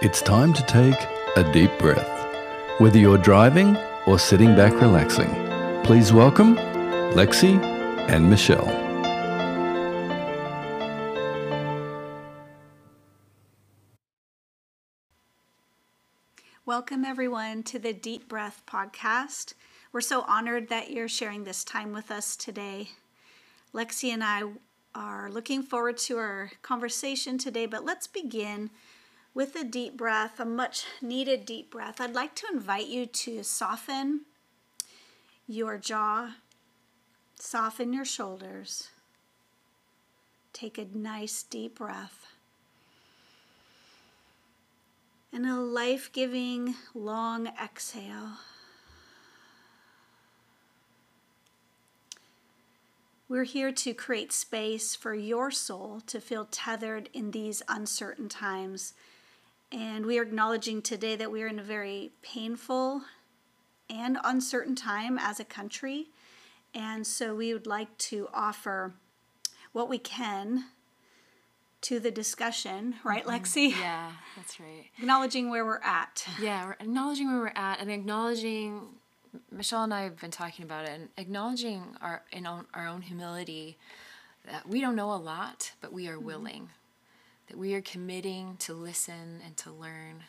It's time to take a deep breath. Whether you're driving or sitting back relaxing, please welcome Lexi and Michelle. Welcome, everyone, to the Deep Breath podcast. We're so honored that you're sharing this time with us today. Lexi and I are looking forward to our conversation today, but let's begin with a deep breath, a much needed deep breath. I'd like to invite you to soften your jaw, soften your shoulders. Take a nice deep breath. And a life giving long exhale. We're here to create space for your soul to feel tethered in these uncertain times. And we are acknowledging today that we are in a very painful and uncertain time as a country. And so we would like to offer what we can to the discussion, right, mm-hmm. Lexi? Yeah, that's right. acknowledging where we're at. Yeah, we're acknowledging where we're at and acknowledging Michelle and I have been talking about it and acknowledging our in our own humility that we don't know a lot, but we are mm-hmm. willing. That we are committing to listen and to learn.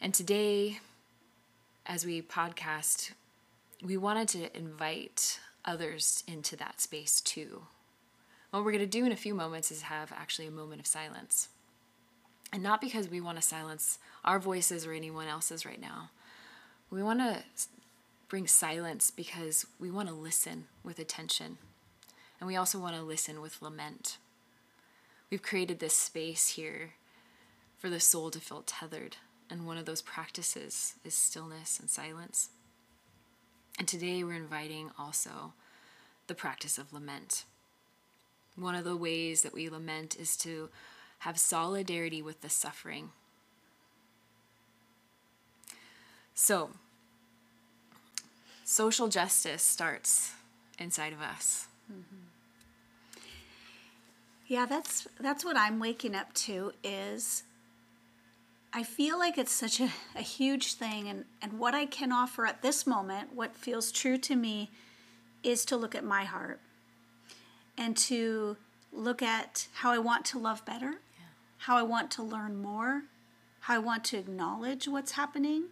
And today, as we podcast, we wanted to invite others into that space too. What we're going to do in a few moments is have actually a moment of silence. And not because we want to silence our voices or anyone else's right now, we want to bring silence because we want to listen with attention. And we also want to listen with lament. We've created this space here for the soul to feel tethered. And one of those practices is stillness and silence. And today we're inviting also the practice of lament. One of the ways that we lament is to have solidarity with the suffering So, social justice starts inside of us. Mm-hmm. Yeah, that's that's what I'm waking up to is I feel like it's such a, a huge thing and, and what I can offer at this moment, what feels true to me, is to look at my heart and to look at how I want to love better, yeah. how I want to learn more, how I want to acknowledge what's happening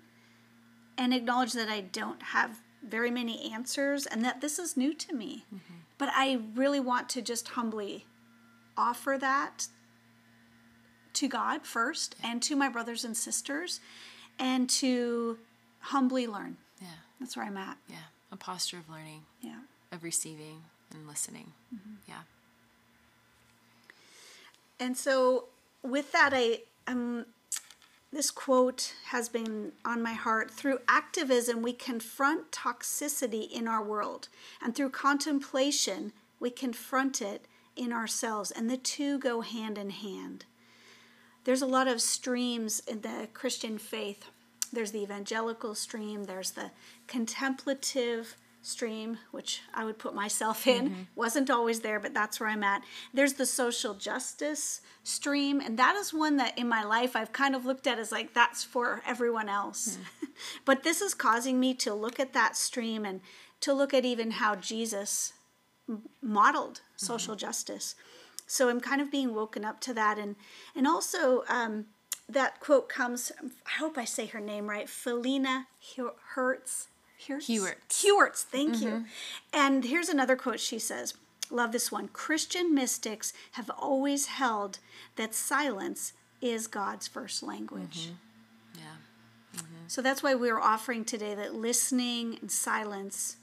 and acknowledge that I don't have very many answers and that this is new to me. Mm-hmm. But I really want to just humbly offer that to God first yeah. and to my brothers and sisters and to humbly learn. Yeah. That's where I'm at. Yeah. A posture of learning. Yeah. Of receiving and listening. Mm-hmm. Yeah. And so with that I um this quote has been on my heart. Through activism, we confront toxicity in our world, and through contemplation, we confront it in ourselves, and the two go hand in hand. There's a lot of streams in the Christian faith. There's the evangelical stream, there's the contemplative stream, which I would put myself in. Mm-hmm. Wasn't always there, but that's where I'm at. There's the social justice stream, and that is one that in my life I've kind of looked at as like that's for everyone else. Mm. but this is causing me to look at that stream and to look at even how Jesus modeled mm-hmm. social mm-hmm. justice. So I'm kind of being woken up to that, and and also. Um, that quote comes, I hope I say her name right, Phileena Hertz Here's, Heuertz. Heuertz, thank mm-hmm. you. And here's another quote she says Love this one. Christian mystics have always held that silence is God's first language. Mm-hmm. Yeah. Mm-hmm. So that's why we're offering today that listening and silence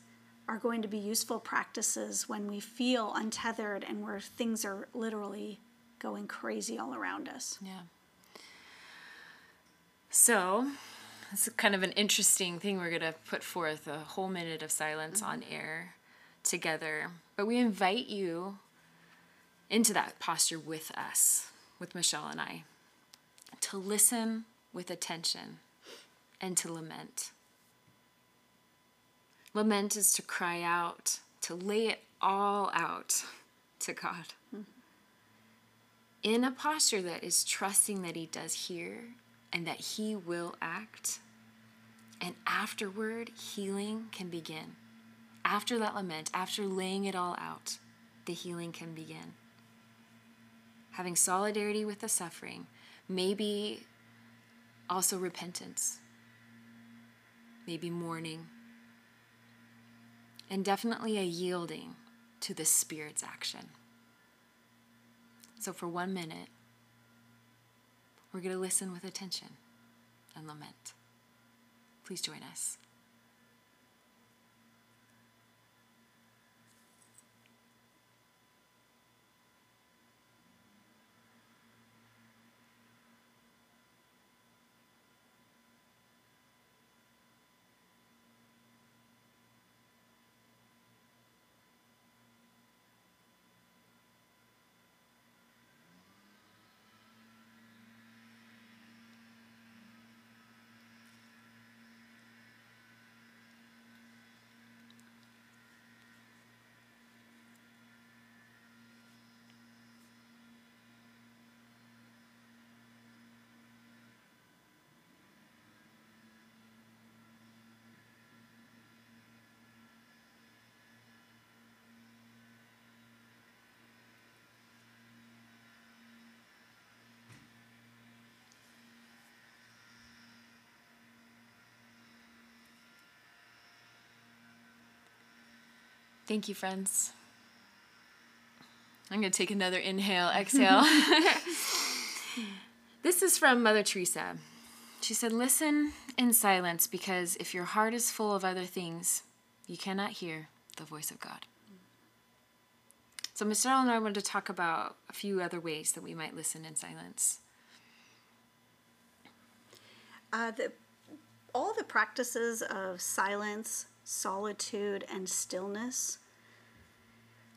are going to be useful practices when we feel untethered and where things are literally going crazy all around us. Yeah. So, it's kind of an interesting thing. We're going to put forth a whole minute of silence mm-hmm. on air together. But we invite you into that posture with us, with Michelle and I, to listen with attention and to lament. Lament is to cry out, to lay it all out to God. In a posture that is trusting that He does hear and that He will act. And afterward, healing can begin. After that lament, after laying it all out, the healing can begin. Having solidarity with the suffering, maybe also repentance, maybe mourning, and definitely a yielding to the Spirit's action. So, for one minute, we're going to listen with attention and lament. Please join us. Thank you, friends. I'm going to take another inhale, exhale. this is from Mother Teresa. She said, Listen in silence because if your heart is full of other things, you cannot hear the voice of God. So, Mr. and I wanted to talk about a few other ways that we might listen in silence. Uh, the, all the practices of silence, solitude, and stillness.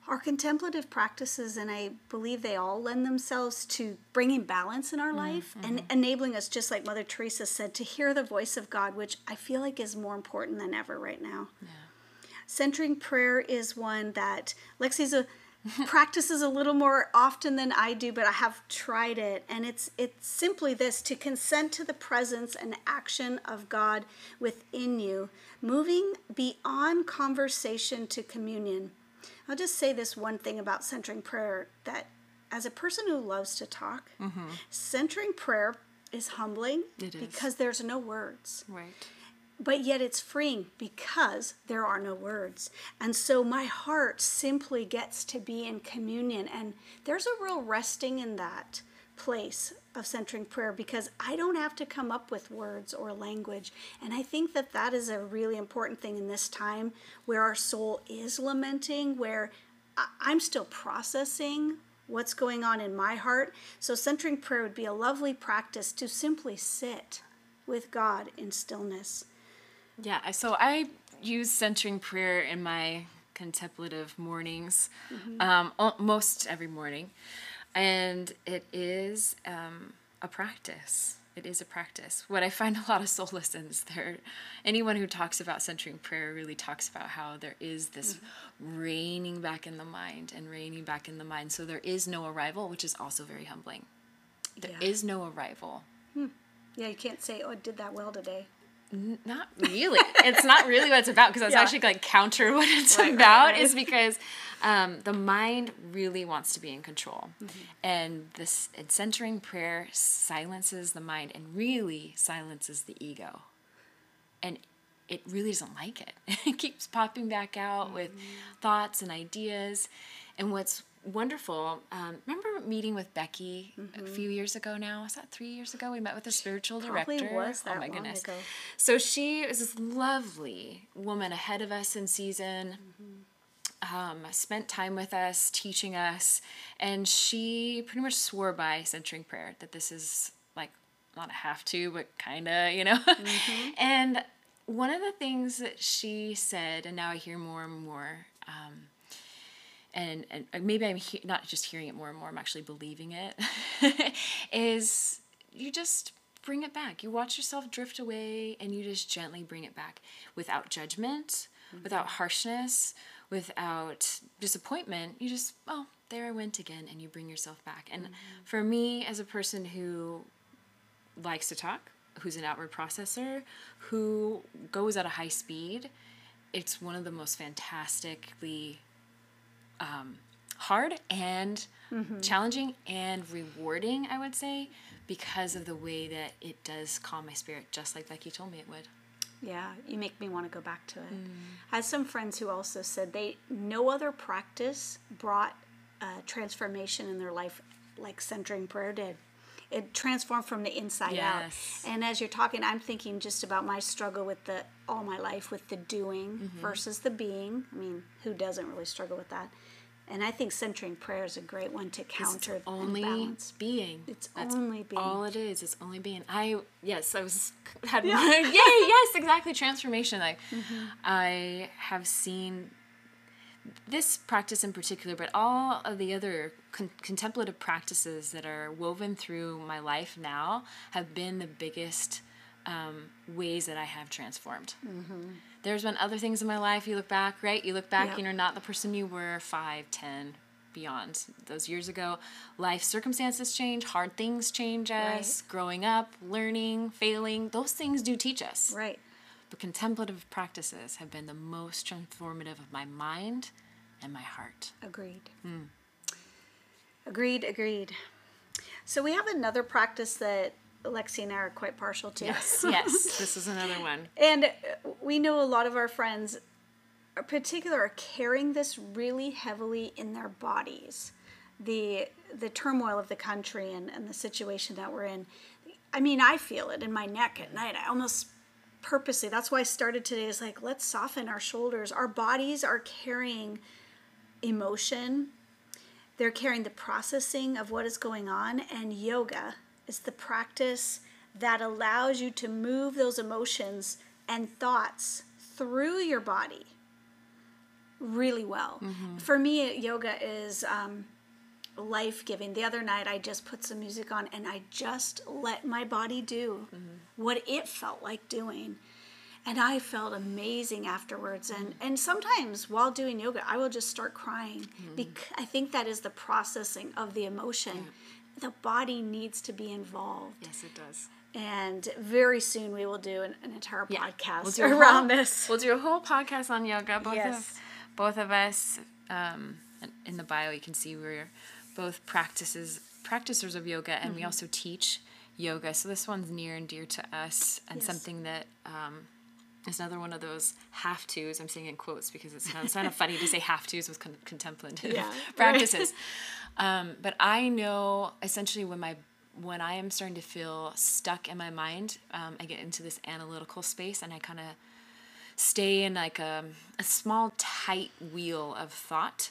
Our contemplative practices, and I believe they all lend themselves to bringing balance in our mm, life and mm-hmm. enabling us, just like Mother Teresa said, to hear the voice of God, which I feel like is more important than ever right now. Centering prayer is one that Lexi's a practices a little more often than I do, but I have tried it, and it's it's simply this: to consent to the presence and action of God within you, moving beyond conversation to communion. I'll just say this one thing about centering prayer: that as a person who loves to talk, mm-hmm. centering prayer is humbling It is. because there's no words Right. But yet it's freeing because there are no words. And so my heart simply gets to be in communion. And there's a real resting in that place of centering prayer because I don't have to come up with words or language. And I think that that is a really important thing in this time where our soul is lamenting, where I'm still processing what's going on in my heart. So centering prayer would be a lovely practice to simply sit with God in stillness. Yeah, so I use centering prayer in my contemplative mornings, um, most every morning, and it is um, a practice. It is a practice. What I find a lot of in is there. Anyone who talks about centering prayer really talks about how there is this reining back in the mind and reining back in the mind. So there is no arrival, which is also very humbling. There is Yeah. no arrival. Yeah, you can't say, "Oh, I did that well today." Not really. it's not really what it's about because that's Yeah. actually like counter what it's Right, right, about right. is because um, the mind really wants to be in control, Mm-hmm. and this and centering prayer silences the mind and really silences the ego, and it really doesn't like it. it keeps popping back out with Mm-hmm. thoughts and ideas, and what's wonderful. Um, remember meeting with Becky a few years ago now? Was that three years ago? We met with a spiritual Mm-hmm. Probably director. was oh my long goodness. ago. So she is this lovely woman ahead of us in season. Um, spent time with us, teaching us, and she pretty much swore by centering prayer that this is like not a have to, but kind of, you know. and one of the things that she said, and now I hear more and more, um, and and maybe I'm he- not just hearing it more and more. I'm actually believing it. is you just bring it back. You watch yourself drift away, and you just gently bring it back without judgment, mm-hmm. without harshness, without disappointment. You just oh, there I went again, and you bring yourself back. And mm-hmm. for me, as a person who likes to talk, who's an outward processor, who goes at a high speed, it's one of the most fantastically um, hard and challenging and rewarding, I would say, because of the way that it does calm my spirit, just like Becky told me it would. Yeah, you make me want to go back to it. I had some friends who also said they no other practice brought uh, transformation in their life like centering prayer did. It transformed from the inside Yes. out. And as you're talking, I'm thinking just about my struggle with the all my life with the doing versus the being. I mean, who doesn't really struggle with that? And I think centering prayer is a great one to counter It's only balance. being. It's That's only being. All it is. It's only being. I yes, I was had yay yes exactly transformation. Like Mm-hmm. I have seen this practice in particular, but all of the other con- contemplative practices that are woven through my life now have been the biggest um, ways that I have transformed. There's been other things in my life. You look back, right? You look back, Yep. and you're not the person you were five, ten, beyond those years ago. Life circumstances change, hard things change us. Growing up, learning, failing, those things do teach us. Right. But contemplative practices have been the most transformative of my mind and my heart. Agreed. Hmm. Agreed, agreed. So we have another practice that Lexi and I are quite partial to. Yes, yes, this is another one. And we know a lot of our friends, in particular, are carrying this really heavily in their bodies. The the turmoil of the country and, and the situation that we're in. I mean, I feel it in my neck at night. I almost purposely, that's why I started today, is like, let's soften our shoulders. Our bodies are carrying emotion, they're carrying the processing of what is going on, and yoga is the practice that allows you to move those emotions and thoughts through your body really well. For me, yoga is um, life giving. The other night, I just put some music on and I just let my body do mm-hmm. what it felt like doing. And I felt amazing afterwards. And, mm-hmm. and sometimes while doing yoga, I will just start crying. Mm-hmm. because I think that is the processing of the emotion. The body needs to be involved. Yes, it does. And very soon we will do an, an entire podcast We'll around whole- this. We'll do a whole podcast on yoga. Both Yes. of both of us. Um, in the bio, you can see we're both practices practitioners of yoga, and Mm-hmm. we also teach yoga. So this one's near and dear to us, and Yes. something that um, is another one of those have tos. I'm saying in quotes because it sounds kind of funny to say have tos with con- contemplative Yeah, right. practices. Um, but I know essentially when my when I am starting to feel stuck in my mind, um, I get into this analytical space and I kind of stay in like a, a small tight wheel of thought.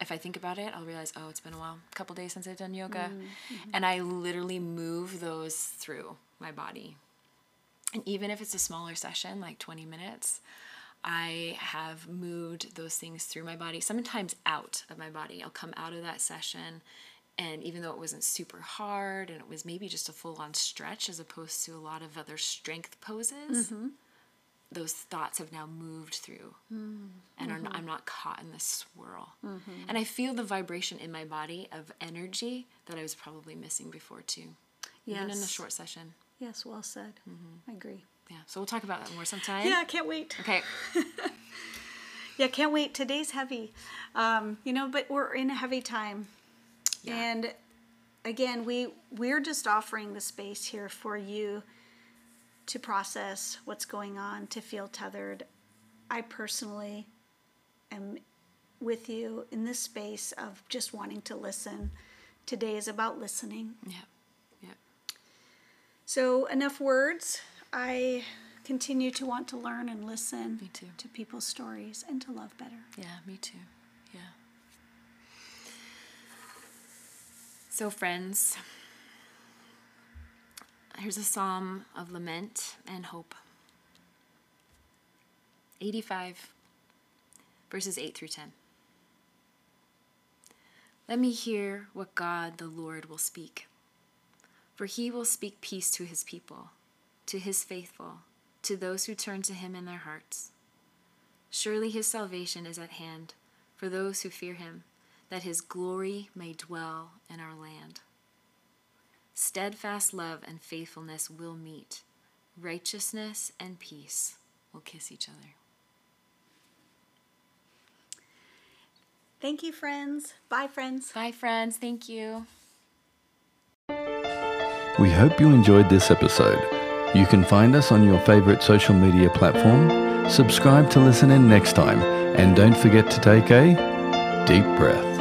If I think about it, I'll realize, oh, it's been a while, a couple days since I've done yoga. Mm-hmm. And I literally move those through my body. And even if it's a smaller session, like 20 minutes, I have moved those things through my body, sometimes out of my body. I'll come out of that session, and even though it wasn't super hard and it was maybe just a full on stretch as opposed to a lot of other strength poses, mm-hmm. Those thoughts have now moved through and are not, I'm not caught in this swirl. And I feel the vibration in my body of energy that I was probably missing before too, even in a short session. Yes, well said. Mm-hmm. I agree. Yeah, so we'll talk about that more sometime. Yeah, I can't wait. Okay. Yeah, can't wait. Today's heavy. Um, you know, but we're in a heavy time. Yeah. And again, we we're just offering the space here for you to process what's going on, to feel tethered. I personally am with you in this space of just wanting to listen. Today is about listening. Yeah. Yeah. So, enough words. I continue to want to learn and listen Me too. to people's stories and to love better. Yeah, me too. Yeah. So, friends, here's a psalm of lament and hope. 85, verses 8 through 10. Let me hear what God the Lord will speak. For he will speak peace to his people, to his faithful, to those who turn to him in their hearts. Surely his salvation is at hand for those who fear him, that his glory may dwell in our land. Steadfast love and faithfulness will meet, righteousness and peace will kiss each other. Thank you, friends. Bye, friends. Bye, friends. Thank you. We hope you enjoyed this episode. You can find us on your favorite social media platform. Subscribe to listen in next time, and don't forget to take a deep breath.